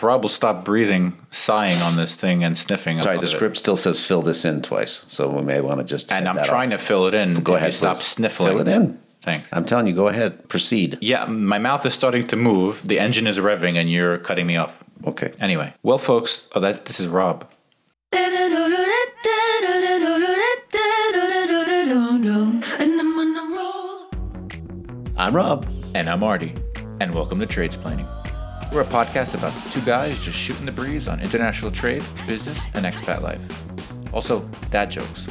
if Rob will stop breathing, sighing on this thing and sniffing. Sorry, love the it. script still says fill this in twice, so we may want to just. And I'm that trying off. to fill it in. Go ahead. you Stop please. sniffling. Fill it in. Thanks. I'm telling you, go ahead. Proceed. Yeah, my mouth is starting to move. The engine is revving, and you're cutting me off. Okay. Anyway, well, folks, oh, that this is Rob. And I'm on a roll. I'm Rob. And I'm Artie, and welcome to Tradesplaining. We're a podcast about two guys just shooting the breeze on international trade, business, and expat life. Also, dad jokes,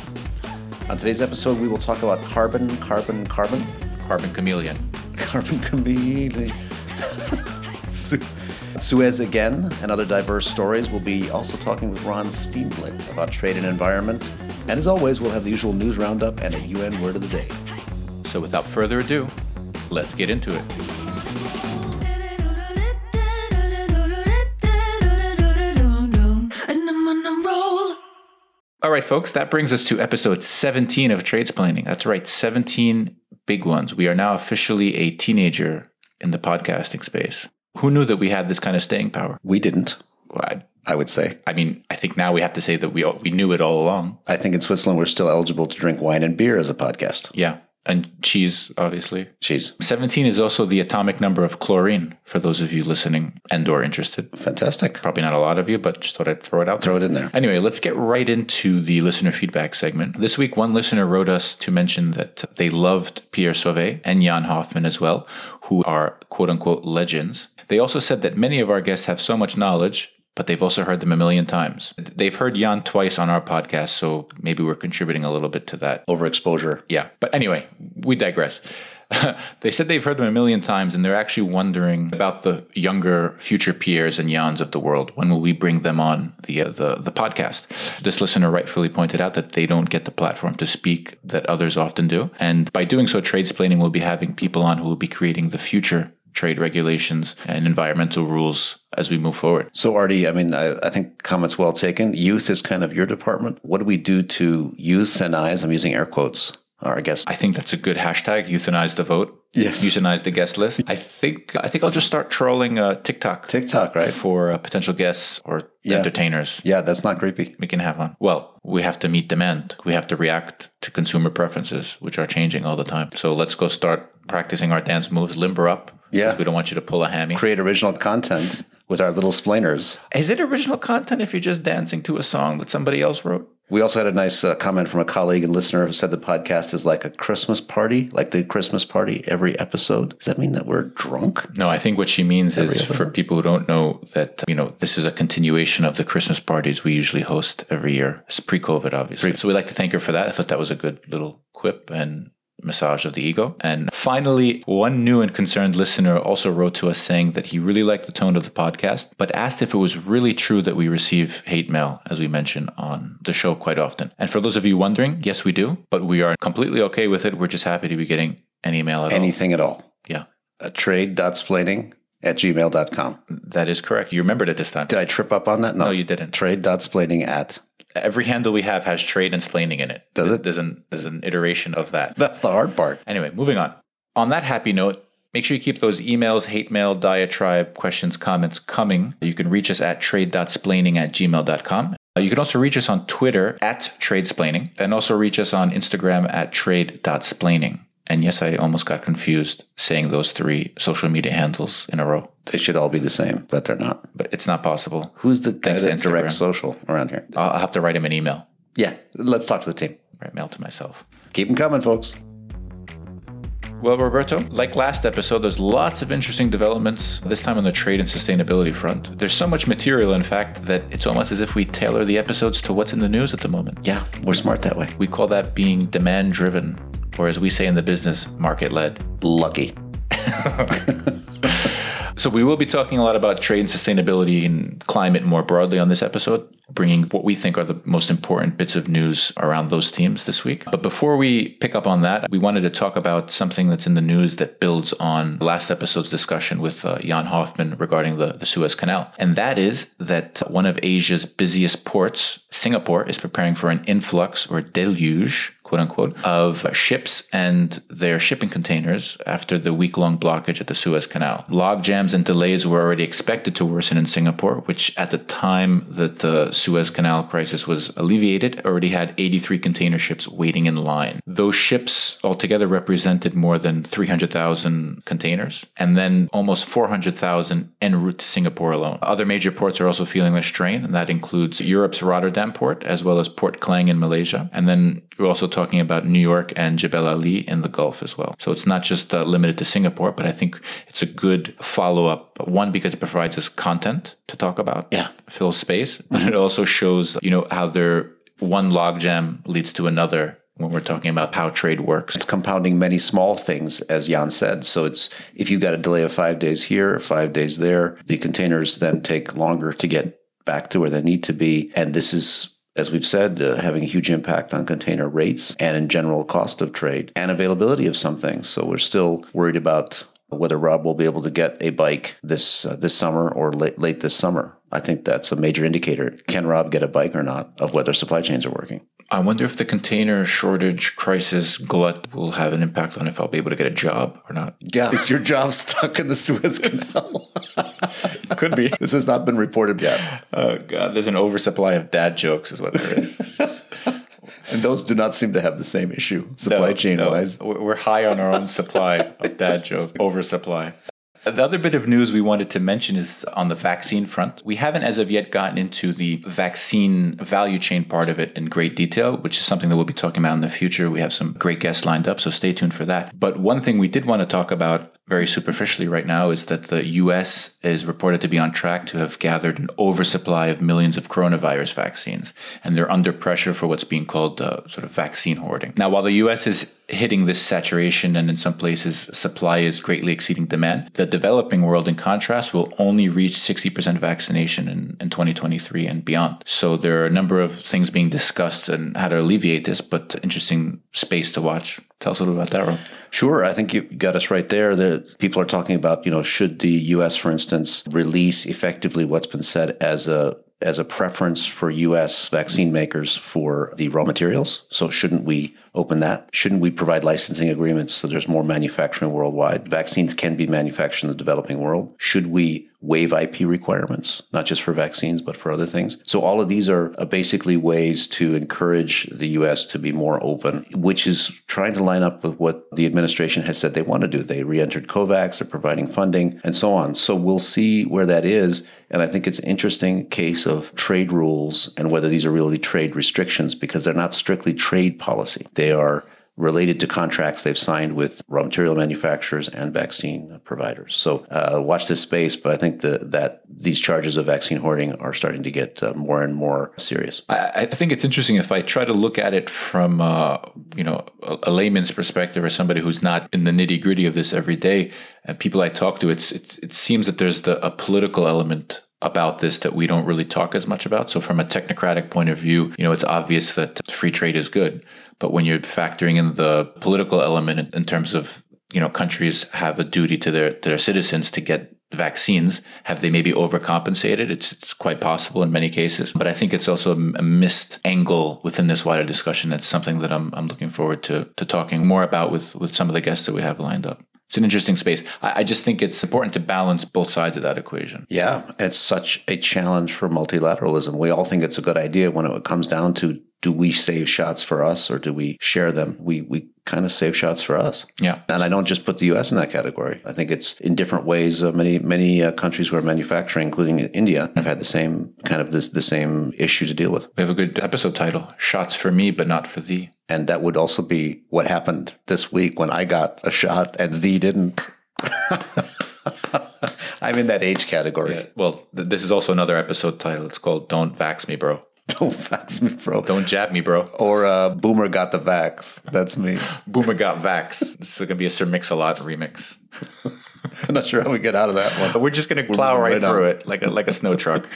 On today's episode, we will talk about carbon, carbon, carbon, carbon chameleon. carbon chameleon. Su- Suez again and other diverse stories. We'll be also talking with Ron Steenblik about trade and environment. And as always, we'll have the usual news roundup and a UN word of the day. So, without further ado, let's get into it. All right, folks, that brings us to episode 17 of Tradesplaining. That's right, 17 big ones. We are now officially a teenager in the podcasting space. Who knew that we had this kind of staying power? We didn't, Well, I, I would say. I mean, I think now we have to say that we all, we knew it all along. I think in Switzerland, we're still eligible to drink wine and beer as a podcast. Yeah, and cheese, obviously. Jeez, 17 is also the atomic number of chlorine for those of you listening and or interested. fantastic. Probably not a lot of you, but just thought I'd throw it out there. Throw it in there. Anyway, let's get right into the listener feedback segment. This week, one listener wrote us to mention that they loved Pierre Sauvé and Jan Hoffmann as well, who are quote unquote legends. They also said that many of our guests have so much knowledge, but they've also heard them a million times. They've heard Jan twice on our podcast, so maybe we're contributing a little bit to that. Overexposure. Yeah. But anyway, we digress. they said they've heard them a million times and they're actually wondering about the younger future Piers and Jans of the world. When will we bring them on the, uh, the the podcast? This listener rightfully pointed out that they don't get the platform to speak that others often do. And by doing so, Tradesplaining will be having people on who will be creating the future trade regulations and environmental rules as we move forward. So, Artie, I mean, I, I think comments well taken. Youth is kind of your department. What do we do to euthanize? I'm using air quotes. Or I guess I think that's a good hashtag, euthanize the vote. Yes. Euthanize the guest list. I think I think I'll just start trolling uh, TikTok. TikTok, right? For uh, potential guests or Yeah. entertainers. Yeah, that's not creepy. We can have one. Well, we have to meet demand. We have to react to consumer preferences, which are changing all the time. So let's go start practicing our dance moves. Limber up. Yeah. We don't want you to pull a hammy. Create original content with our little splainers. Is it original content if you're just dancing to a song that somebody else wrote? We also had a nice uh, comment from a colleague and listener who said the podcast is like a Christmas party, like the Christmas party every episode. Does that mean that we're drunk? No, I think what she means is episode. for people who don't know that, you know, this is a continuation of the Christmas parties we usually host every year. It's pre COVID, obviously. So we'd like to thank her for that. I thought that was a good little quip and massage of the ego. And finally, one new and concerned listener also wrote to us saying that he really liked the tone of the podcast, but asked if it was really true that we receive hate mail, as we mention on the show quite often. And for those of you wondering, yes, we do, but we are completely okay with it. We're just happy to be getting any mail at all. Anything at all. Yeah, Uh, trade.splaining at gmail.com. that is correct. You remembered it this time. Did I trip up on that? No, No, you didn't. Trade.splaining at. Every handle we have has trade and splaining in it. Does it? There's an there's an iteration of that. That's the hard part. Anyway, moving on. On that happy note, make sure you keep those emails, hate mail, diatribe, questions, comments coming. You can reach us at trade.splaining at gmail.com. Uh, You can also reach us on Twitter at tradesplaining and also reach us on Instagram at trade.splaining. And yes, I almost got confused saying those three social media handles in a row, They should all be the same, but they're not. but it's not possible. Who's the guy Thanks that directs social around here? I'll I'll have to write him an email, Yeah, let's talk to the team. write mail to myself. Keep them coming, folks. Well, Roberto, like last episode, there's lots of interesting developments, this time on the trade and sustainability front. There's so much material, in fact, that it's almost as if we tailor the episodes to what's in the news at the moment. Yeah, we're smart that way. We call that being demand driven, or as we say in the business, market led. Lucky. So, we will be talking a lot about trade and sustainability and climate more broadly on this episode, bringing what we think are the most important bits of news around those themes this week. But before we pick up on that, we wanted to talk about something that's in the news that builds on last episode's discussion with uh, Jan Hoffmann regarding the, the Suez Canal. And that is that one of Asia's busiest ports, Singapore, is preparing for an influx or deluge quote unquote, of ships and their shipping containers after the week long blockage at the Suez Canal. Log jams and delays were already expected to worsen in Singapore, which at the time that the Suez Canal crisis was alleviated already had 83 container ships waiting in line. Those ships altogether represented more than 300,000 containers and then almost 400,000 en route to Singapore alone. Other major ports are also feeling the strain, and that includes Europe's Rotterdam port as well as Port Klang in Malaysia. And then we're also talking about New York and Jebel Ali in the Gulf as well. So it's not just uh, limited to Singapore, but I think it's a good follow up. One, because it provides us content to talk about, Yeah. fills space, but it also shows, you know, how there one logjam leads to another when we're talking about how trade works. It's compounding many small things, as Jan said. So it's if you got a delay of five days here, five days there, the containers then take longer to get back to where they need to be. And this is, as we've said, uh, having a huge impact on container rates and in general cost of trade and availability of some things. So we're still worried about whether Rob will be able to get a bike this uh, this summer or late late this summer. I think that's a major indicator. Can Rob get a bike or not of whether supply chains are working? I wonder if the container shortage crisis glut will have an impact on if I'll be able to get a job or not. Yeah. Is your job stuck in the Suez Canal? Could be. this has not been reported yet. Oh god, there's an oversupply of dad jokes, is what there is. And those do not seem to have the same issue, supply No, chain no. wise. We're we're high on our own supply of dad joke oversupply. The other bit of news we wanted to mention is on the vaccine front. We haven't as of yet gotten into the vaccine value chain part of it in great detail, which is something that we'll be talking about in the future. We have some great guests lined up, so stay tuned for that. But one thing we did want to talk about very superficially right now is that the US is reported to be on track to have gathered an oversupply of millions of coronavirus vaccines, and they're under pressure for what's being called uh, sort of vaccine hoarding. Now, while the US is hitting this saturation and in some places supply is greatly exceeding demand, the developing world, in contrast, will only reach 60% vaccination in, in 2023 and beyond. So there are a number of things being discussed and how to alleviate this, but interesting space to watch. Tell us a little about that, Ron. Sure, I think you got us right there. That people are talking about, you know, should the U.S., for instance, release effectively what's been said as a as a preference for U.S. vaccine makers for the raw materials. So shouldn't we open that? Shouldn't we provide licensing agreements so there's more manufacturing worldwide? Vaccines can be manufactured in the developing world. Should we waive IP requirements, not just for vaccines, but for other things? So all of these are basically ways to encourage the U.S. to be more open, which is trying to line up with what the administration has said they want to do. They re-entered COVAX, they're providing funding, and so on. So we'll see where that is. And I think it's an interesting case of trade rules and whether these are really trade restrictions because they're not strictly trade policy. They are related to contracts they've signed with raw material manufacturers and vaccine providers. So uh, watch this space, but I think the, that these charges of vaccine hoarding are starting to get uh, more and more serious. I, I think it's interesting if I try to look at it from uh, you know a, a layman's perspective or somebody who's not in the nitty gritty of this every day. And people I talk to, it's, it's it seems that there's the a political element about this that we don't really talk as much about. So from a technocratic point of view, you know, it's obvious that free trade is good, but when you're factoring in the political element in, terms of you know countries have a duty to their their citizens to get vaccines have they maybe overcompensated? It's, it's quite possible in many cases. But i think it's also a missed angle within this wider discussion. That's something that i'm, I'm looking forward to, to talking more about with, with some of the guests that we have lined up. It's an interesting space. I just think it's important to balance both sides of that equation. Yeah, it's such a challenge for multilateralism. We all think it's a good idea when it comes down to do we save shots for us or do we share them? We we kind of save shots for us. yeah And I don't just put the U.S. in that category. I think it's in different ways. Uh, many many uh, countries who are manufacturing, including India, have had the same kind of this the same issue to deal with. we have a good episode title shots for me but not for thee And that would also be what happened this week when I got a shot and thee didn't. I'm in that age category. well th- this is also another episode title it's called don't vax me bro Don't vax me, bro. don't jab me bro Or uh, Boomer got the vax. That's me. boomer got vax this is going to be a sir mix-a-lot remix I'm not sure how we get out of that one. But we're just going to plow right, right through it like a, like a snow truck.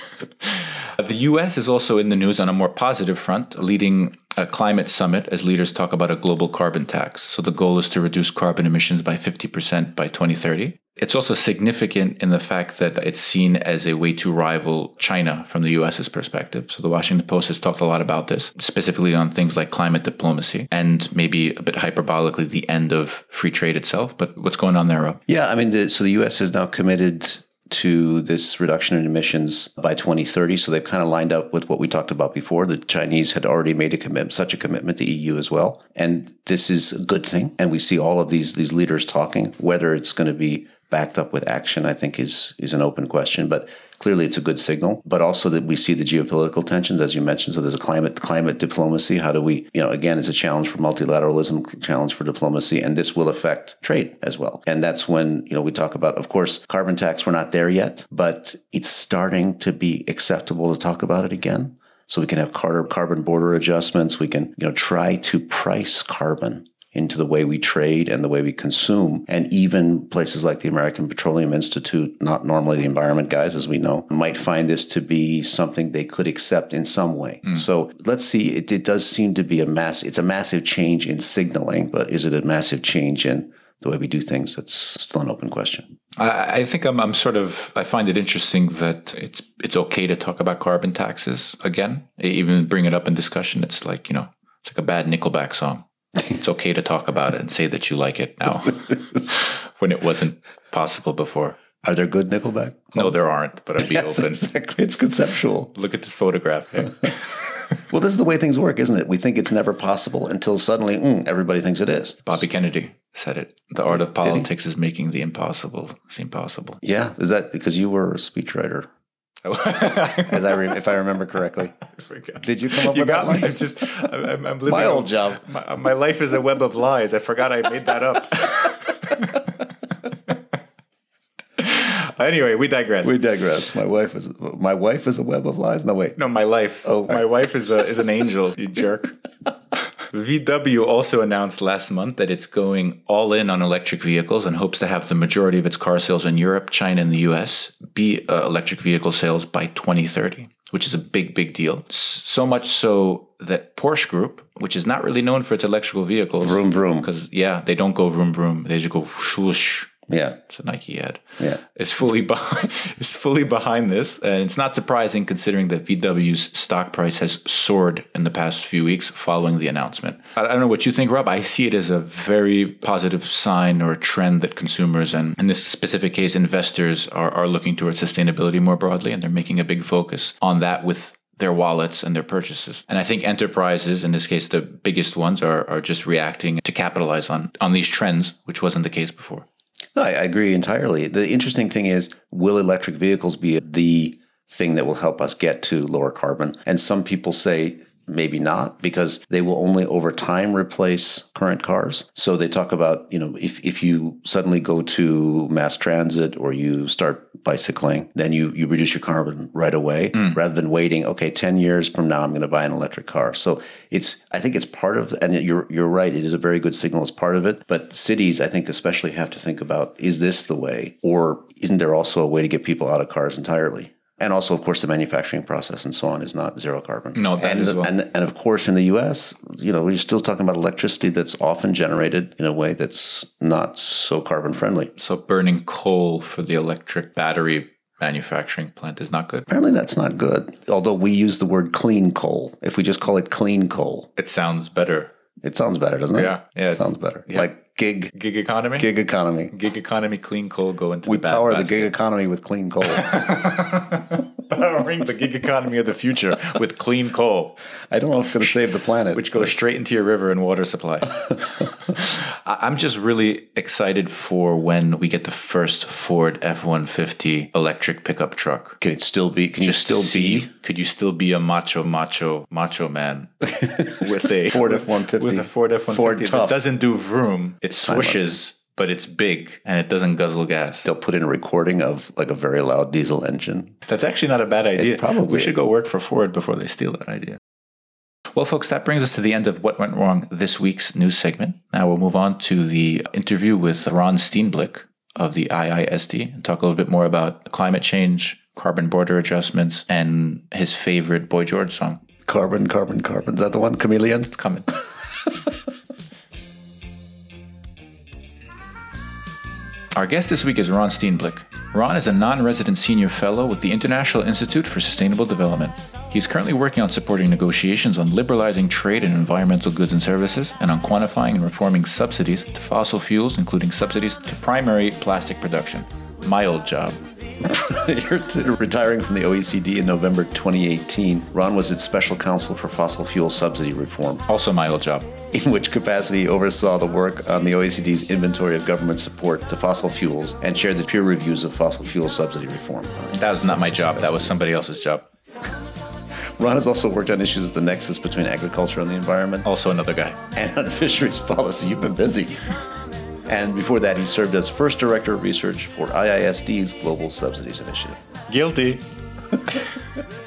the U.S. is also in the news on a more positive front, leading a climate summit as leaders talk about a global carbon tax. So the goal is to reduce carbon emissions by 50% by 2030. It's also significant in the fact that it's seen as a way to rival China from the US's perspective. So the Washington Post has talked a lot about this, specifically on things like climate diplomacy and maybe a bit hyperbolically the end of free trade itself. But what's going on there? Yeah, I mean, the, so the U.S. has now committed to this reduction in emissions by 2030. So they've kind of lined up with what we talked about before. The Chinese had already made a commitment, such a commitment, the EU as well. And this is a good thing. And we see all of these these leaders talking. Whether it's going to be backed up with action, I think is is an open question. But clearly, it's a good signal. But also that we see the geopolitical tensions, as you mentioned. So there's a climate climate diplomacy. How do we, you know, again, it's a challenge for multilateralism, challenge for diplomacy, and this will affect trade as well. And that's when you know we talk about, of course, carbon tax. We're not there yet, but it's starting to be acceptable to talk about it again. So we can have carbon border adjustments. We can, you know, try to price carbon into the way we trade and the way we consume. And even places like the American Petroleum Institute, not normally the environment guys, as we know, might find this to be something they could accept in some way. Mm. So let's see. It, it does seem to be a mass, it's a massive change in signaling, but is it a massive change in the way we do things? That's still an open question. I, I think I'm, I'm sort of I find it interesting that it's it's okay to talk about carbon taxes again, even bring it up in discussion. It's like you know it's like a bad Nickelback song it's okay to talk about it and say that you like it now when it wasn't possible before. Are there good Nickelback? No, there aren't, but I'd be yes, open. Exactly. It's conceptual. Look at this photograph. well, this is the way things work, isn't it? We think it's never possible until suddenly mm, everybody thinks it is. Bobby Kennedy said it. The art of politics is making the impossible seem possible. Yeah. Is that because you were a speechwriter? As I, re- if I remember correctly, I Did you come up you with that line? I'm just, I'm, I'm living my old job. My, my, life is a web of lies. I forgot I made that up. anyway, we digress. We digress. My wife is my wife is a web of lies. No wait. No, my life. Oh, my wife is a is an angel. You jerk. VW also announced last month that it's going all in on electric vehicles and hopes to have the majority of its car sales in Europe, China, and the US be uh, electric vehicle sales by 2030, which is a big, big deal. So much so that Porsche Group, which is not really known for its electrical vehicles, vroom vroom, because yeah, they don't go vroom vroom, they just go swoosh yeah, it's a Nike ad. Yeah, it's fully behind. It's fully behind this, and it's not surprising considering that VW's stock price has soared in the past few weeks following the announcement. I don't know what you think, Rob. I see it as a very positive sign or trend that consumers and, in this specific case, investors are are looking towards sustainability more broadly, and they're making a big focus on that with their wallets and their purchases. And I think enterprises, in this case, the biggest ones, are, are just reacting to capitalize on, on these trends, which wasn't the case before. No, I, I agree entirely. The interesting thing is, will electric vehicles be the thing that will help us get to lower carbon? And some people say maybe not because they will only over time replace current cars so they talk about you know if, if you suddenly go to mass transit or you start bicycling then you you reduce your carbon right away mm. rather than waiting okay 10 years from now i'm going to buy an electric car so it's i think it's part of and you're you're right it is a very good signal as part of it but cities i think especially have to think about is this the way or isn't there also a way to get people out of cars entirely and also, of course, the manufacturing process and so on is not zero carbon. No, that and, well. and and of course, in the U.S., you know, we're still talking about electricity that's often generated in a way that's not so carbon friendly. So, burning coal for the electric battery manufacturing plant is not good. Apparently, that's not good. Although we use the word clean coal, if we just call it clean coal, it sounds better. It sounds better, doesn't it? Yeah, yeah, it sounds better. Yeah. Like gig. Gig economy? Gig economy. Gig economy clean coal go into we the power the gig economy with clean coal powering the gig economy of the future with clean coal. I don't know if it's going to save the planet which goes straight into your river and water supply. I'm just really excited for when we get the first ford f-150 electric pickup truck. Can it still be can just you still see, be could you still be a macho macho macho man? With a ford f-150 with a ford f-150 ford that tough. doesn't do vroom it swishes but it's big and it doesn't guzzle gas. They'll put in a recording of like a very loud diesel engine. That's actually not a bad idea. It's probably we should go work for Ford before they steal that idea. Well, folks, that brings us to the end of what went wrong this week's news segment. Now we'll move on to the interview with Ron Steenblik of the IISD and talk a little bit more about climate change, carbon border adjustments, and his favorite Boy George song. Carbon, carbon, carbon. Is that the one? Chameleon? It's coming. Our guest this week is Ron Steenblik. Ron is a non resident senior fellow with the International Institute for Sustainable Development. He is currently working on supporting negotiations on liberalizing trade in environmental goods and services and on quantifying and reforming subsidies to fossil fuels, including subsidies to primary plastic production. My old job. You're retiring from the OECD in November 2018. Ron was its special counsel for fossil fuel subsidy reform, Also, my old job. in which capacity he oversaw the work on the OECD's inventory of government support to fossil fuels and chaired the peer reviews of fossil fuel subsidy reform. That was not my job, that was somebody else's job. Ron has also worked on issues at the nexus between agriculture and the environment Also, another guy. and on fisheries policy. You've been busy. And before that, he served as first director of research for IISD's Global Subsidies Initiative. Guilty.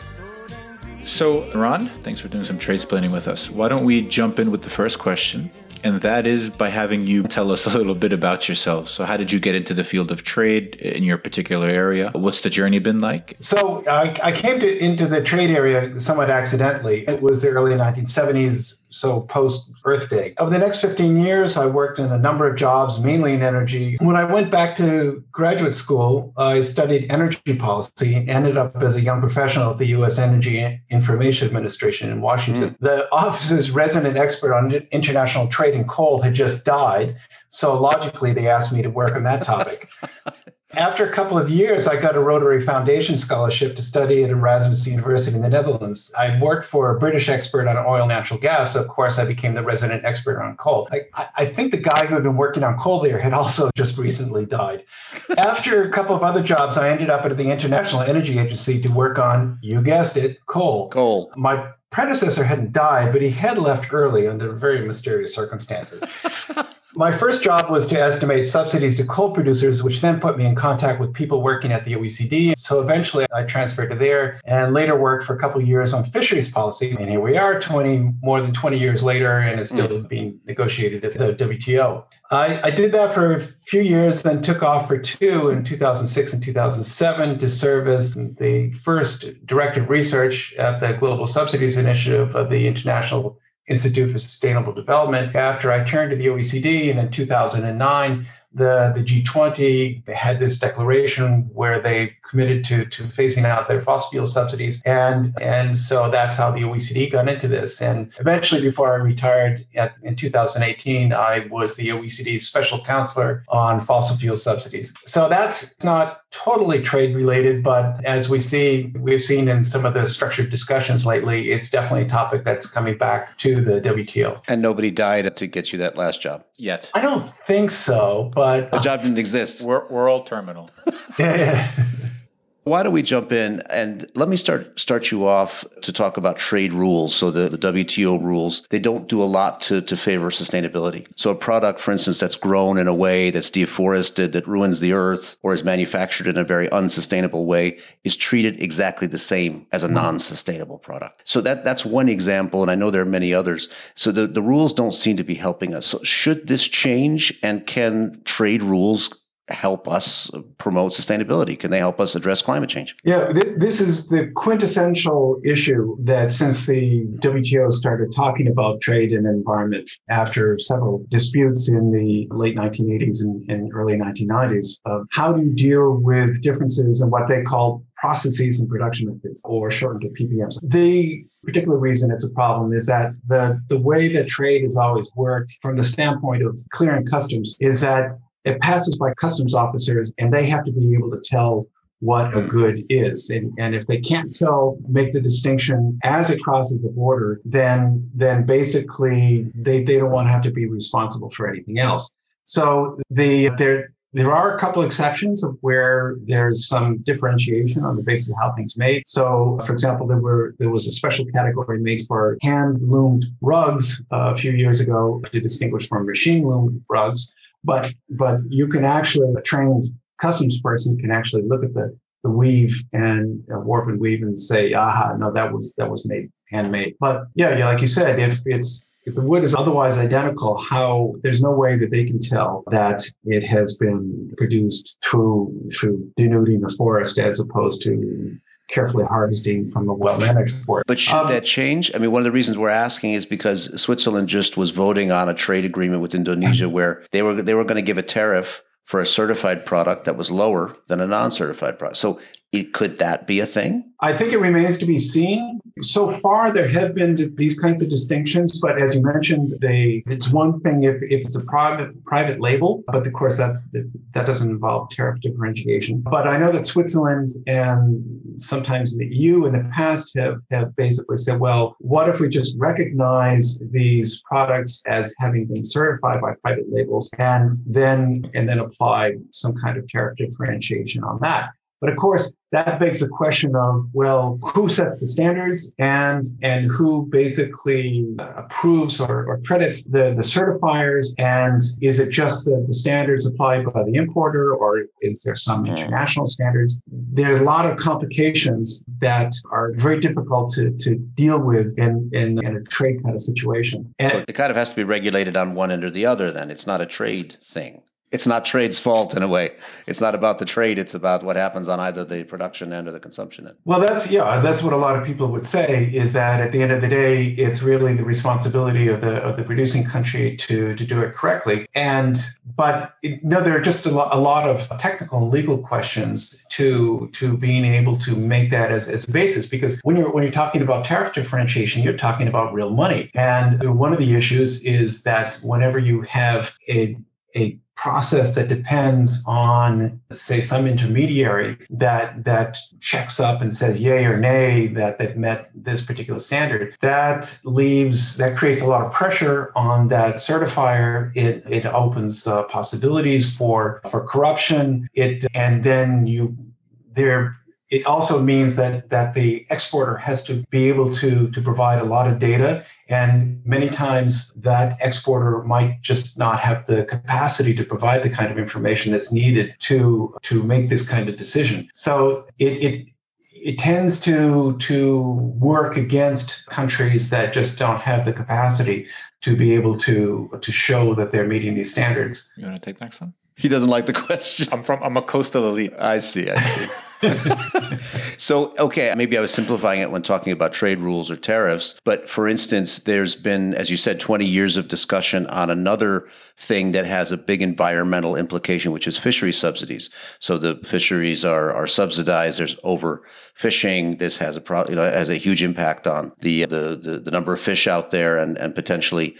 so, Ron, thanks for doing some trade splitting with us. Why don't we jump in with the first question? And that is by having you tell us a little bit about yourself. So, how did you get into the field of trade in your particular area? What's the journey been like? So I, I came to into the trade area somewhat accidentally. It was the early 1970s, so post Earth Day. Over the next 15 years, I worked in a number of jobs, mainly in energy. When I went back to graduate school, I studied energy policy, and ended up as a young professional at the U.S. Energy Information Administration in Washington. Hmm. The office's resident expert on international trade in coal had just died. So logically, they asked me to work on that topic. After a couple of years, I got a Rotary Foundation scholarship to study at Erasmus University in the Netherlands. I worked for a British expert on oil and natural gas. So of course, I became the resident expert on coal. I, I- I think the guy who had been working on coal there had also just recently died. After a couple of other jobs, I ended up at the International Energy Agency to work on, you guessed it, coal. Coal. My predecessor hadn't died, but he had left early under very mysterious circumstances. My first job was to estimate subsidies to coal producers, which then put me in contact with people working at the OECD. So eventually I transferred to there and later worked for a couple of years on fisheries policy. And here we are 20, more than 20 years later, and it's still hmm. being negotiated at the WTO. I, I did that for a few years, then took off for two in 2006 and 2007 to serve as the first director of research at the Global Subsidies Initiative of the International Institute for Sustainable Development. After I turned to the OECD, and in 2009, the, the G20 had this declaration where they committed to, to phasing out their fossil fuel subsidies. And, and so that's how the OECD got into this. And eventually, before I retired at, in 2018, I was the OECD's special counselor on fossil fuel subsidies. So that's not totally trade related, but as we see, we've seen in some of the structured discussions lately, it's definitely a topic that's coming back to the WTO. And nobody died to get you that last job. Yet. I don't think so, but The job didn't exist. We're, we're all terminal. yeah. Why don't we jump in and let me start start you off to talk about trade rules. So the, the WTO rules, they don't do a lot to, to favor sustainability. So a product, for instance, that's grown in a way that's deforested, that ruins the earth, or is manufactured in a very unsustainable way, is treated exactly the same as a mm-hmm. non-sustainable product. So that that's one example, and I know there are many others. So the, the rules don't seem to be helping us. So should this change and can trade rules help us promote sustainability? Can they help us address climate change? Yeah, th- this is the quintessential issue that since the WTO started talking about trade and environment after several disputes in the late 1980s and, and early 1990s of how do you deal with differences in what they call processes and production methods or shortened to PPMs. The particular reason it's a problem is that the, the way that trade has always worked from the standpoint of clearing customs is that it passes by customs officers and they have to be able to tell what a good is. And, and if they can't tell, make the distinction as it crosses the border, then then basically they, they don't want to have to be responsible for anything else. So the there there are a couple exceptions of where there's some differentiation on the basis of how things made. So, for example, there were there was a special category made for hand loomed rugs uh, a few years ago to distinguish from machine loomed rugs. But but you can actually a trained customs person can actually look at the the weave and uh, warp and weave and say, aha, no, that was that was made handmade. But yeah, yeah, like you said, if it's if the wood is otherwise identical, how there's no way that they can tell that it has been produced through through denuding the forest as opposed to carefully harvesting from a well-managed forest. But should Um, that change? I mean, one of the reasons we're asking is because Switzerland just was voting on a trade agreement with Indonesia where they were they were going to give a tariff for a certified product that was lower than a non-certified product. So could that be a thing? I think it remains to be seen. So far, there have been these kinds of distinctions, but as you mentioned, they it's one thing if, if it's a private private label, but of course that's that doesn't involve tariff differentiation. But I know that Switzerland and sometimes the EU in the past have have basically said, well, what if we just recognize these products as having been certified by private labels and then and then apply some kind of tariff differentiation on that? But of course, that begs the question of, well, who sets the standards and and who basically approves or, or credits the, the certifiers? And is it just the, the standards applied by the importer or is there some mm. international standards? There are a lot of complications that are very difficult to, to deal with in, in, in a trade kind of situation. And so it kind of has to be regulated on one end or the other then. It's not a trade thing it's not trade's fault in a way. It's not about the trade. It's about what happens on either the production end or the consumption end. Well, that's yeah, that's what a lot of people would say is that at the end of the day, it's really the responsibility of the of the producing country to to do it correctly. And but it, no, there are just a, lo- a lot of technical and legal questions to to being able to make that as, as a basis because when you're when you're talking about tariff differentiation, you're talking about real money. And one of the issues is that whenever you have a a process that depends on say some intermediary that that checks up and says yay or nay that they've met this particular standard that leaves that creates a lot of pressure on that certifier. It it opens uh, possibilities for for corruption. It and then you there it also means that that the exporter has to be able to to provide a lot of data and many times that exporter might just not have the capacity to provide the kind of information that's needed to to make this kind of decision so it, it it tends to to work against countries that just don't have the capacity to be able to to show that they're meeting these standards. You want to take next one? He doesn't like the question. I'm from I'm a coastal elite. I see, I see. so, okay, maybe I was simplifying it when talking about trade rules or tariffs. But for instance, there's been, as you said, 20 years of discussion on another thing that has a big environmental implication, which is fishery subsidies. So the fisheries are, are subsidized. There's overfishing. This has a pro, you know, has a huge impact on the, the, the, the number of fish out there and, and potentially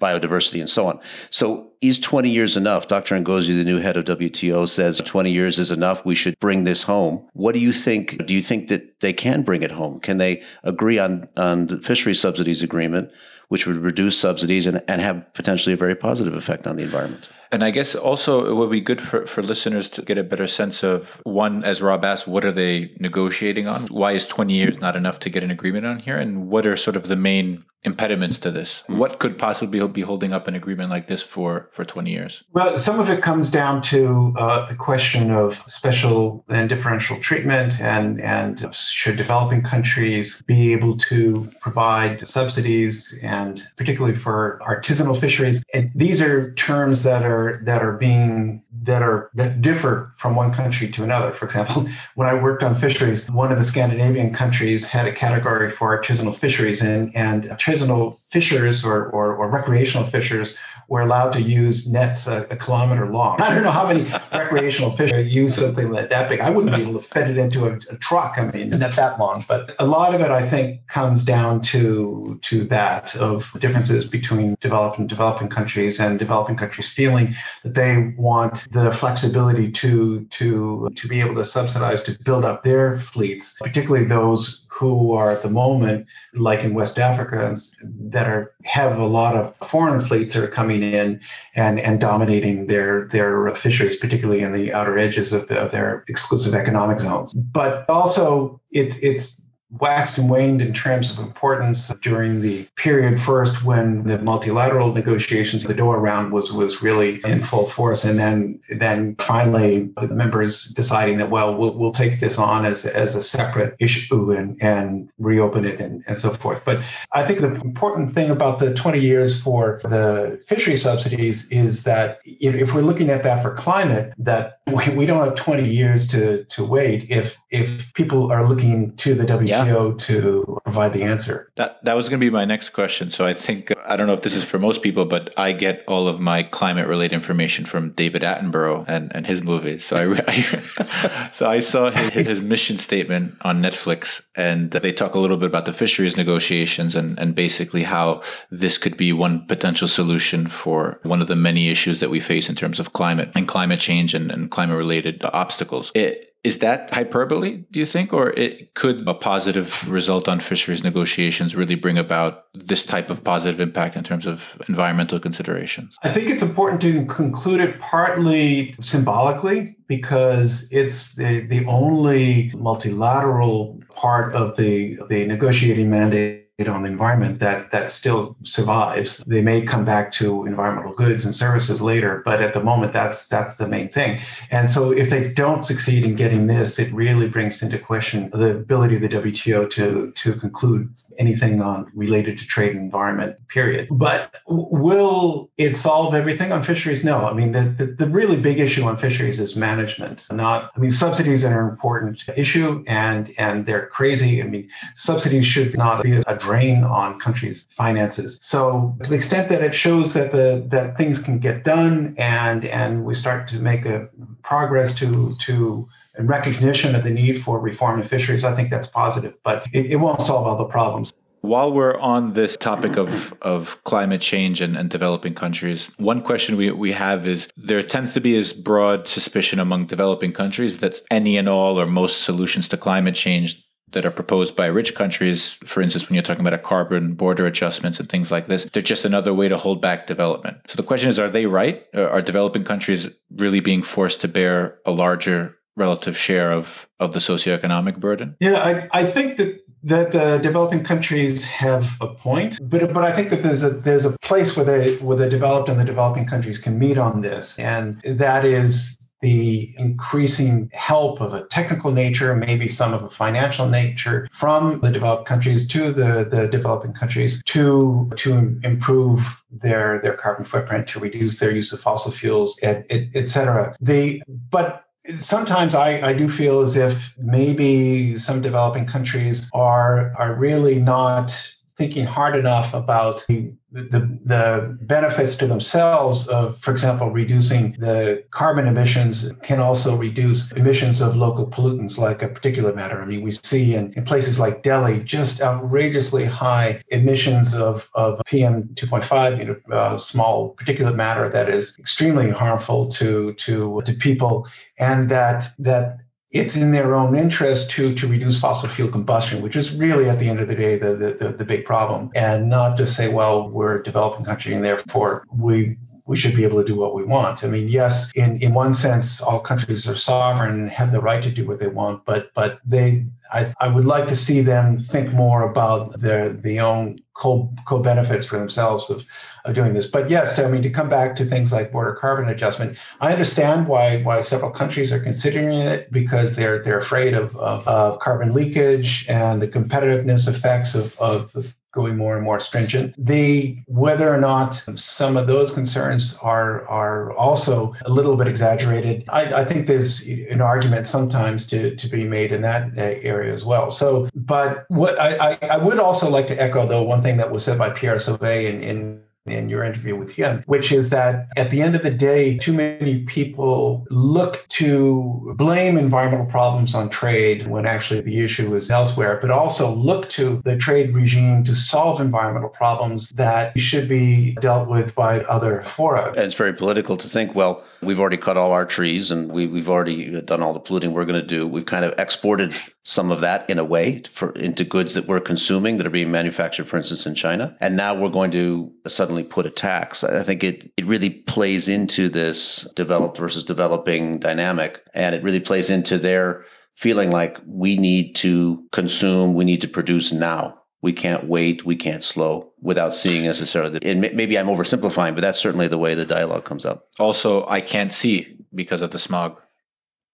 biodiversity and so on. So is 20 years enough? Dr. Ngozi, the new head of WTO, says 20 years is enough. We should bring this home. What do you think? Do you think that they can bring it home? Can they agree on, on the fishery subsidies agreement, which would reduce subsidies and, and have potentially a very positive effect on the environment? And I guess also it would be good for, for listeners to get a better sense of one, as Rob asked, what are they negotiating on? Why is 20 years not enough to get an agreement on here? And what are sort of the main impediments to this? What could possibly be holding up an agreement like this for, for 20 years? Well, some of it comes down to uh, the question of special and differential treatment and, and should developing countries be able to provide subsidies and particularly for artisanal fisheries. And these are terms that are that are being that are that differ from one country to another. For example, when I worked on fisheries, one of the Scandinavian countries had a category for artisanal fisheries and and artisanal fishers or, or, or recreational fishers were allowed to use nets a, a, kilometer long. I don't know how many recreational fish use something like that big. I wouldn't be able to fit it into a, a, truck. I mean, not that long. But a lot of it, I think, comes down to to that of differences between developed and developing countries and developing countries feeling that they want the flexibility to to to be able to subsidize to build up their fleets, particularly those who are at the moment, like in West Africa, that are have a lot of foreign fleets that are coming in and and dominating their their fisheries, particularly in the outer edges of, the, of their exclusive economic zones. But also, it's it's waxed and waned in terms of importance during the period first when the multilateral negotiations, the Doha round was was really in full force, and then then finally the members deciding that well we'll, we'll take this on as, as a separate issue and and reopen it and, and so forth. But I think the important thing about the 20 years for the fishery subsidies is that if, if we're looking at that for climate, that we, we don't have 20 years to to wait if if people are looking to the WTO yeah. to provide the answer. That that was going to be my next question. So I think I don't know if this is for most people, but I get all of my climate related information from David Attenborough and, and his movies. So I, I so I saw his, his mission statement on Netflix, and they talk a little bit about the fisheries negotiations and and basically how this could be one potential solution for one of the many issues that we face in terms of climate and climate change and, and climate related obstacles. It, is that hyperbole, do you think? Or it could a positive result on fisheries negotiations really bring about this type of positive impact in terms of environmental considerations? I think it's important to conclude it partly symbolically because it's the, the only multilateral part of the, the negotiating mandate on the environment that that still survives. They may come back to environmental goods and services later, but at the moment that's that's the main thing. And so if they don't succeed in getting this, it really brings into question the ability of the WTO to to conclude anything on related to trade and environment. Period. But will it solve everything on fisheries? No. I mean the, the, the really big issue on fisheries is management. Not I mean subsidies are an important issue and and they're crazy. I mean subsidies should not be a drain on countries' finances. So to the extent that it shows that the that things can get done and and we start to make a progress to to and recognition of the need for reform in fisheries, I think that's positive, but it, it won't solve all the problems. While we're on this topic of, of climate change and, and developing countries, one question we, we have is there tends to be this broad suspicion among developing countries that any and all or most solutions to climate change that are proposed by rich countries, for instance, when you're talking about a carbon border adjustments and things like this, they're just another way to hold back development. So the question is, are they right? Are developing countries really being forced to bear a larger relative share of, of the socioeconomic burden? Yeah, I, I think that that the developing countries have a point, but but I think that there's a there's a place where they where the developed and the developing countries can meet on this, and that is the increasing help of a technical nature, maybe some of a financial nature from the developed countries to the, the developing countries to, to improve their, their carbon footprint, to reduce their use of fossil fuels, et, et, et cetera. They, but sometimes I, I do feel as if maybe some developing countries are, are really not thinking hard enough about the, the, the, benefits to themselves of, for example, reducing the carbon emissions can also reduce emissions of local pollutants like a particulate matter. I mean, we see in, in places like Delhi just outrageously high emissions of, of PM 2.5, you know, uh, small particulate matter that is extremely harmful to, to, to people and that, that it's in their own interest to to reduce fossil fuel combustion, which is really at the end of the day the, the, the big problem, and not just say, well, we're a developing country and therefore we we should be able to do what we want. I mean, yes, in, in one sense, all countries are sovereign and have the right to do what they want, but but they I, I would like to see them think more about their the own co co benefits for themselves of of doing this. But yes, I mean to come back to things like border carbon adjustment, I understand why why several countries are considering it because they're they're afraid of of, of carbon leakage and the competitiveness effects of, of going more and more stringent. The whether or not some of those concerns are are also a little bit exaggerated. I, I think there's an argument sometimes to to be made in that uh, area as well. So, but what I, I, I would also like to echo though one thing that was said by Pierre Sauvé in, in in your interview with him, which is that at the end of the day, too many people look to blame environmental problems on trade when actually the issue is elsewhere, but also look to the trade regime to solve environmental problems that should be dealt with by other fora. And it's very political to think, well, We've already cut all our trees and we, we've already done all the polluting we're going to do. We've kind of exported some of that in a way for into goods that we're consuming that are being manufactured, for instance, in China. And now we're going to suddenly put a tax. I think it, it really plays into this developed versus developing dynamic. And it really plays into their feeling like we need to consume, we need to produce now we can't wait, we can't slow without seeing necessarily. The, and maybe I'm oversimplifying, but that's certainly the way the dialogue comes up. Also, I can't see because of the smog.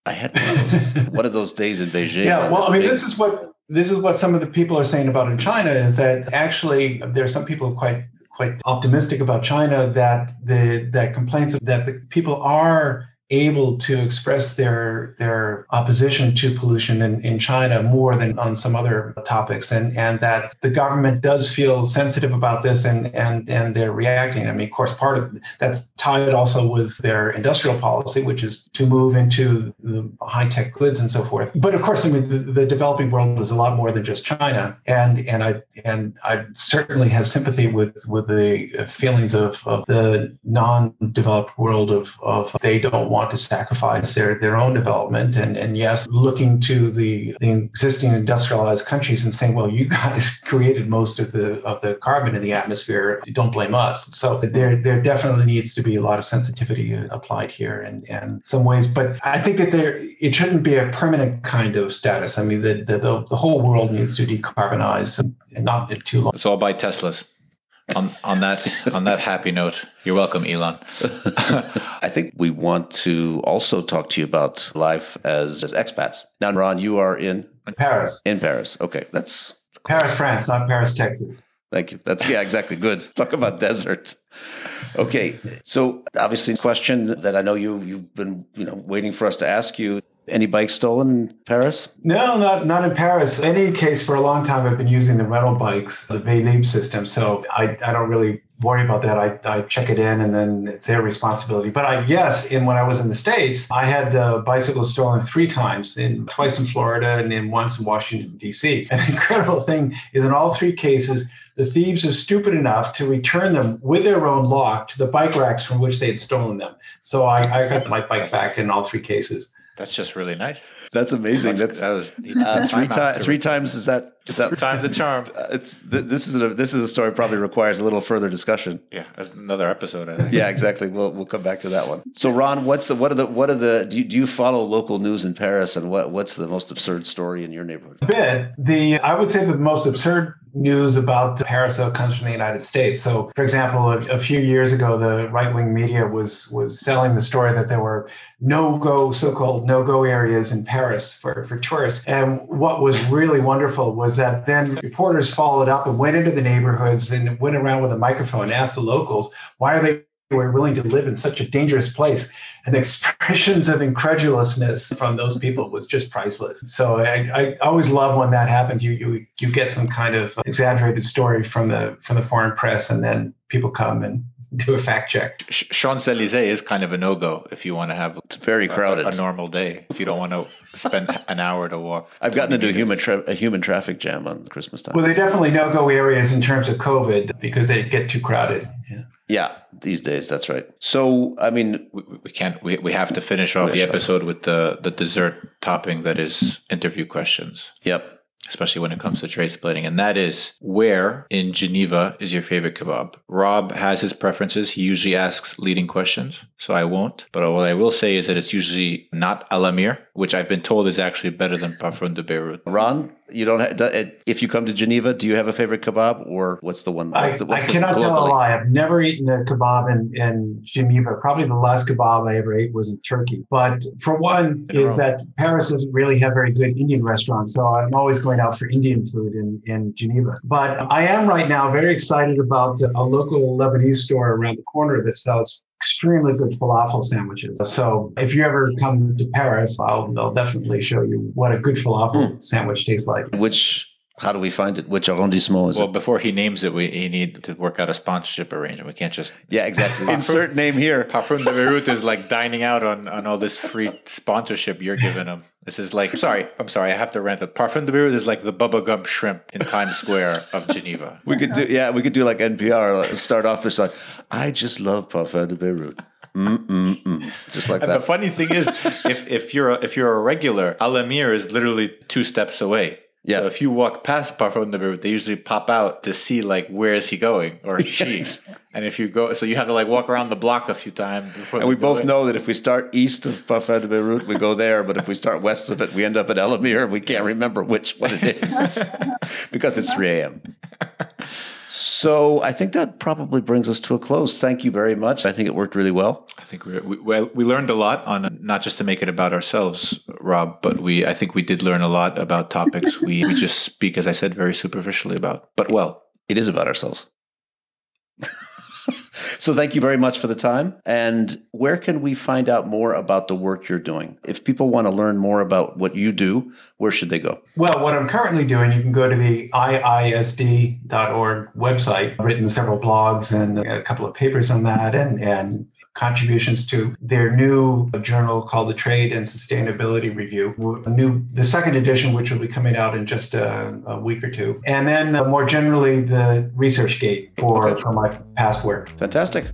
I had one of those, one of those days in Beijing. Yeah, well, I mean, big... this is what this is what some of the people are saying about in China is that actually there are some people quite quite optimistic about China that the that complaints that the people are able to express their their opposition to pollution in, in China more than on some other topics and and that the government does feel sensitive about this and and and they're reacting. I mean, of course, part of that's tied also with their industrial policy, which is to move into the high tech goods and so forth. But of course, I mean, the, the developing world is a lot more than just China, and and I and I certainly have sympathy with with the feelings of, of the non-developed world of of they don't want to sacrifice their, their own development. And, and yes, looking to the, the existing industrialized countries and saying, well, you guys created most of the of the carbon in the atmosphere. Don't blame us. So there there definitely needs to be a lot of sensitivity uh, applied here and and some ways. But I think that there it shouldn't be a permanent kind of status. I mean, the the, the whole world needs to decarbonize and, and not too long. It's all by Teslas on on that on that happy note, you're welcome, Elon. I think we want to also talk to you about life as as expats. Now, Ron, you are in Paris. In Paris. Okay, that's Paris, France, not Paris, Texas. Thank you. That's yeah, exactly. Good. Talk about desert. Okay, so obviously, question that I know you you've been you know waiting for us to ask you any bikes stolen in Paris? No, not not in Paris. In any case, for a long time, I've been using the rental bikes, the Vélib system. So I, I don't really worry about that. I, I check it in and then it's their responsibility. But I yes, in when I was in the States, I had bicycles stolen three times, in twice in Florida and then once in Washington, D.C. An incredible thing is in all three cases, the thieves are stupid enough to return them with their own lock to the bike racks from which they had stolen them. So I, I got my bike back in all three cases. That's just really nice. That's amazing. That's, That's that was uh, three times. Three times is that is that three times the charm? Uh, it's th- this is a this is a story probably requires a little further discussion. Yeah, that's another episode. I think. yeah, exactly. We'll we'll come back to that one. So, Ron, what's the what are the what are the do you, do you follow local news in Paris and what what's the most absurd story in your neighborhood? A bit. The I would say the most absurd news about Paris comes from the United States. So, for example, a, a few years ago, the right wing media was was selling the story that there were no go so called no go areas in Paris for for tourists. And what was really wonderful was that then reporters followed up and went into the neighborhoods and went around with a microphone and asked the locals why are they were willing to live in such a dangerous place. And the expressions of incredulousness from those people was just priceless. So I, I always love when that happens. You you you get some kind of exaggerated story from the from the foreign press, and then people come and do a fact check. Champs Elysees is kind of a no go if you want to have it's very crowded a, a, normal day. If you don't want to spend an hour to walk, I've gotten into a human tra- a human traffic jam on Christmas time. Well, they definitely no go areas in terms of COVID because they get too crowded. Yeah. Yeah, these days, that's right. So, I mean, we, we can't. We, we have to finish off the episode with the the dessert topping that is interview questions. Yep especially when it comes to trade splitting. And that is where in Geneva is your favorite kebab? Rob has his preferences. He usually asks leading questions, so I won't. But what I will say is that it's usually not Alamir, which I've been told is actually better than Parfum de Beirut. Ron, you don't have, if you come to Geneva, do you have a favorite kebab or what's the one? What's the, what's I cannot tell a lie. I've never eaten a kebab in, in Geneva. Probably the last kebab I ever ate was in Turkey. But for one, in is Rome. that Paris doesn't really have very good Indian restaurants. So I'm always going out for Indian food in, in Geneva. But I am right now very excited about a local Lebanese store around the corner that sells extremely good falafel sandwiches. So if you ever come to Paris, I'll, I'll definitely show you what a good falafel mm. sandwich tastes like. Which how do we find it? Which arrondissement is well, it? Well, before he names it, we he need to work out a sponsorship arrangement. We can't just yeah, exactly. Insert name here. Parfum de Beirut is like dining out on on all this free sponsorship you're giving him. This is like sorry, I'm sorry, I have to rant. It. Parfum de Beirut is like the Bubba Gump shrimp in Times Square of Geneva. We could do yeah, we could do like NPR. Start off as like I just love Parfum de Beirut. Mm-mm-mm. Just like and that. The funny thing is, if if you're a, if you're a regular, Alamir is literally two steps away. Yeah. So if you walk past Parfum de Beirut, they usually pop out to see like where is he going or she. and if you go, so you have to like walk around the block a few times before. And we both in. know that if we start east of Parfum de Beirut, we go there. But if we start west of it, we end up at Elamir. And we can't remember which one it is because it's 3 a.m. So I think that probably brings us to a close. Thank you very much. I think it worked really well. I think we, we well we learned a lot on not just to make it about ourselves, Rob, but we I think we did learn a lot about topics we we just speak, as I said, very superficially about. But well, it is about ourselves. So thank you very much for the time. And where can we find out more about the work you're doing? If people want to learn more about what you do, where should they go? Well, what I'm currently doing, you can go to the iisd.org website. I've written several blogs and a couple of papers on that and, and contributions to their new journal called the Trade and Sustainability Review, a new the second edition, which will be coming out in just a, a week or two, and then uh, more generally the ResearchGate for Okay. for my past work. Fantastic.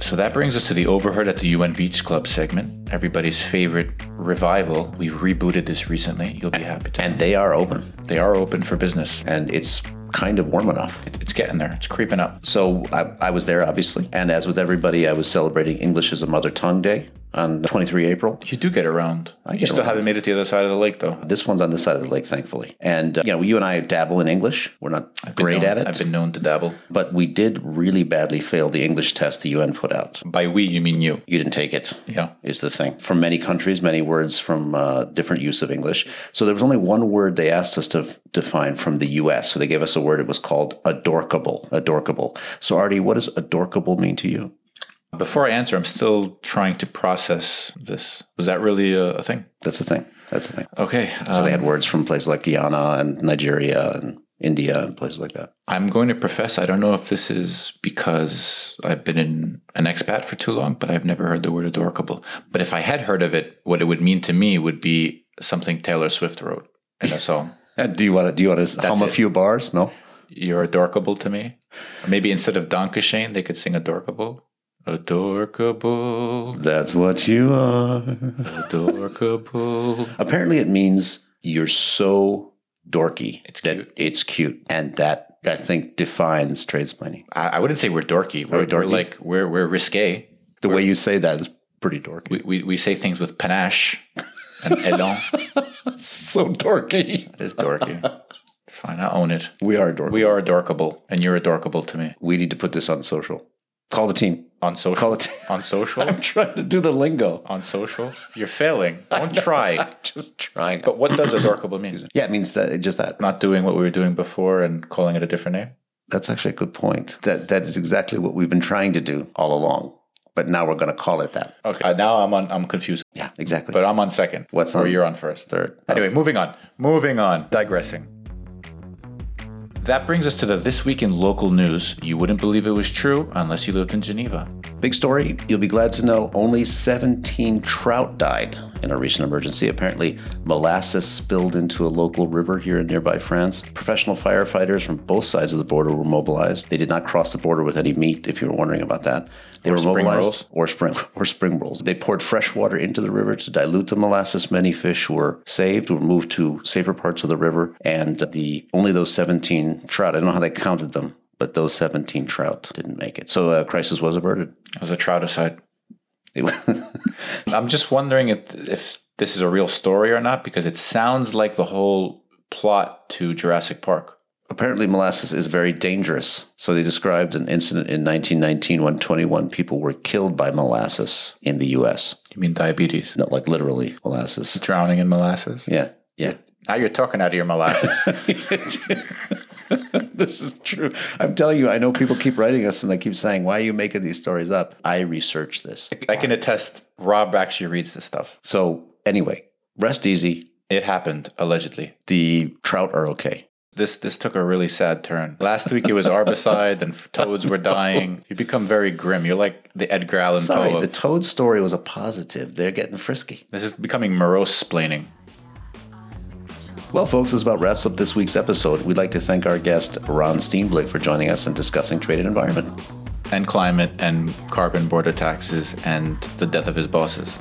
So that brings us to the Overheard at the UN Beach Club segment, everybody's favorite revival. We've rebooted this recently. You'll be happy to. And they are open. they are open for business. And it's kind of warm enough. It's getting there. It's creeping up. So I, I was there, obviously. And as with everybody, I was celebrating English as a Mother Tongue Day on 23 April. You do get around. I you get still around. haven't made it to the other side of the lake, though. This one's on this side of the lake, thankfully. And, uh, you know, you and I dabble in English. We're not I've great known- at it, I've been known to dabble. but we did really badly fail the English test the UN put out. By we, you mean you. You didn't take it. Yeah. is the thing. From many countries, many words from uh, different use of English. So there was only one word they asked us to f- define from the US. So they gave us a word. It was called adorkable. Adorkable. So Artie, what does adorkable mean to you? Before I answer, I'm still trying to process this. Was that really a, a thing? That's the thing. That's the thing. Okay. So um, they had words from places like Guyana and Nigeria and India and places like that. I'm going to profess I don't know if this is because I've been in an expat for too long, but I've never heard the word adorkable. But if I had heard of it, what it would mean to me would be something Taylor Swift wrote in a song. Do you want to do you want to hum a it. few bars? No. You're adorkable to me. Or maybe instead of Dankeschön, they could sing adorkable. Adorkable, That's what you are. adorkable. Apparently, it means you're so dorky It's that cute. it's cute, and that I think defines tradesplaining. I, I wouldn't say we're dorky. We're, we dorky? we're like we're we're risque. The way you say that is pretty dorky. We, we we say things with panache and elan. so dorky. It is dorky. It's fine. I own it. We are dorky. We are adorkable, and you're adorkable to me. We need to put this on social. Call the team. On social. Call it. On social. I'm trying to do the lingo. on social. You're failing. Don't try. Just trying. But what does adorkable mean? yeah, it means that just that. Not doing what we were doing before and calling it a different name. That's actually a good point. That that is exactly what we've been trying to do all along. But now we're going to call it that. Okay. Uh, now I'm on. I'm confused. Yeah, exactly. But I'm on second. What's or on? you're on first. Third. Anyway, moving on. Moving on. Digressing. That brings us to the This Week in Local News. You wouldn't believe it was true unless you lived in Geneva. Big story. You'll be glad to know only 17 trout died in a recent emergency. Apparently, molasses spilled into a local river here in nearby France. Professional firefighters from both sides of the border were mobilized. They did not cross the border with any meat, if you were wondering about that. They Or were spring mobilized rolls. or spring or spring rolls. They poured fresh water into the river to dilute the molasses. Many fish were saved, were moved to safer parts of the river, and the only those 17 trout. I don't know how they counted them, but those 17 trout didn't make it. So a crisis was averted. It was a trout aside. It was- I'm just wondering if, if this is a real story or not because it sounds like the whole plot to Jurassic Park. Apparently, molasses is very dangerous. So they described an incident in 1919 when 21 people were killed by molasses in the U.S. You mean diabetes? Not like literally molasses. Drowning in molasses? Yeah, yeah. Now you're talking out of your molasses. this is true. I'm telling you, I know people keep writing us and they keep saying, "Why are you making these stories up?" I researched this. I can attest Rob actually reads this stuff. So anyway, rest easy. It happened, allegedly. The trout are okay. This this took a really sad turn. Last week it was arbicide, and toads were dying. You become very grim. You're like the Edgar Allan Sorry, Poe. the toad story was a positive. They're getting frisky. this is becoming morose splaining. Well, folks, this about wraps up this week's episode. We'd like to thank our guest, Ron Steenblik, for joining us and discussing trade and environment. And climate and carbon border taxes and the death of his bosses.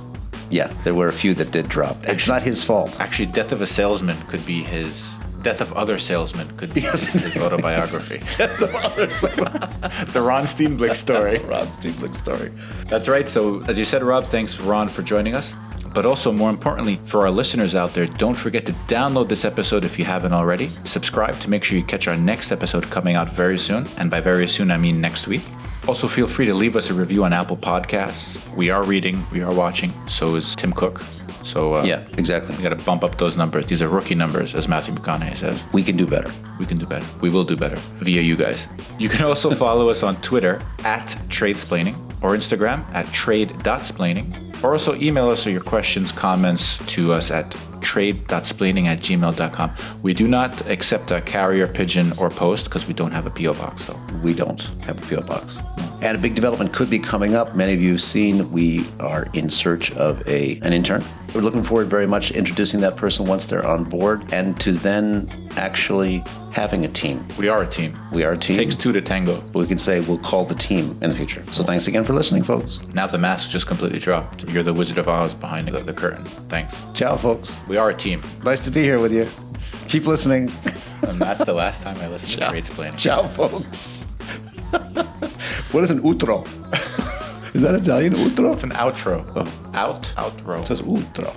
Yeah, there were a few that did drop. It's not his fault. Actually, death of a salesman could be his. Death of other salesmen could be Yes. his autobiography. the others, the Ron Steenblik story. Ron Steenblik story. That's right. So, as you said, Rob, thanks, Ron, for joining us. But also, more importantly, for our listeners out there, don't forget to download this episode if you haven't already. Subscribe to make sure you catch our next episode coming out very soon. And by very soon, I mean next week. Also, feel free to leave us a review on Apple Podcasts. We are reading, we are watching. So is Tim Cook. So uh, Yeah, exactly. we got to bump up those numbers. These are rookie numbers, as Matthew McConaughey says. We can do better. We can do better. We will do better via you guys. You can also follow us on Twitter at Tradesplaining or Instagram at trade.splaining. Or also email us your questions, comments to us at trade.splaining at gmail.com. We do not accept a carrier, pigeon, or post because we don't have a P.O. box, though. We don't have a PO box. And a big development could be coming up. Many of you have seen we are in search of a an intern. We're looking forward very much to introducing that person once they're on board and to then actually having a team. We are a team. We are a team. Takes two to tango. we can say we'll call the team in the future. So thanks again for listening, folks. Now the mask just completely dropped. You're the Wizard of Oz behind the, the curtain. Thanks. Ciao, folks. We are a team. Nice to be here with you. Keep listening. And that's the last time I listened to Tradesplaining. Ciao, folks. what is an outro? is that Italian outro? It's an outro. Oh. Out, outro. It says outro.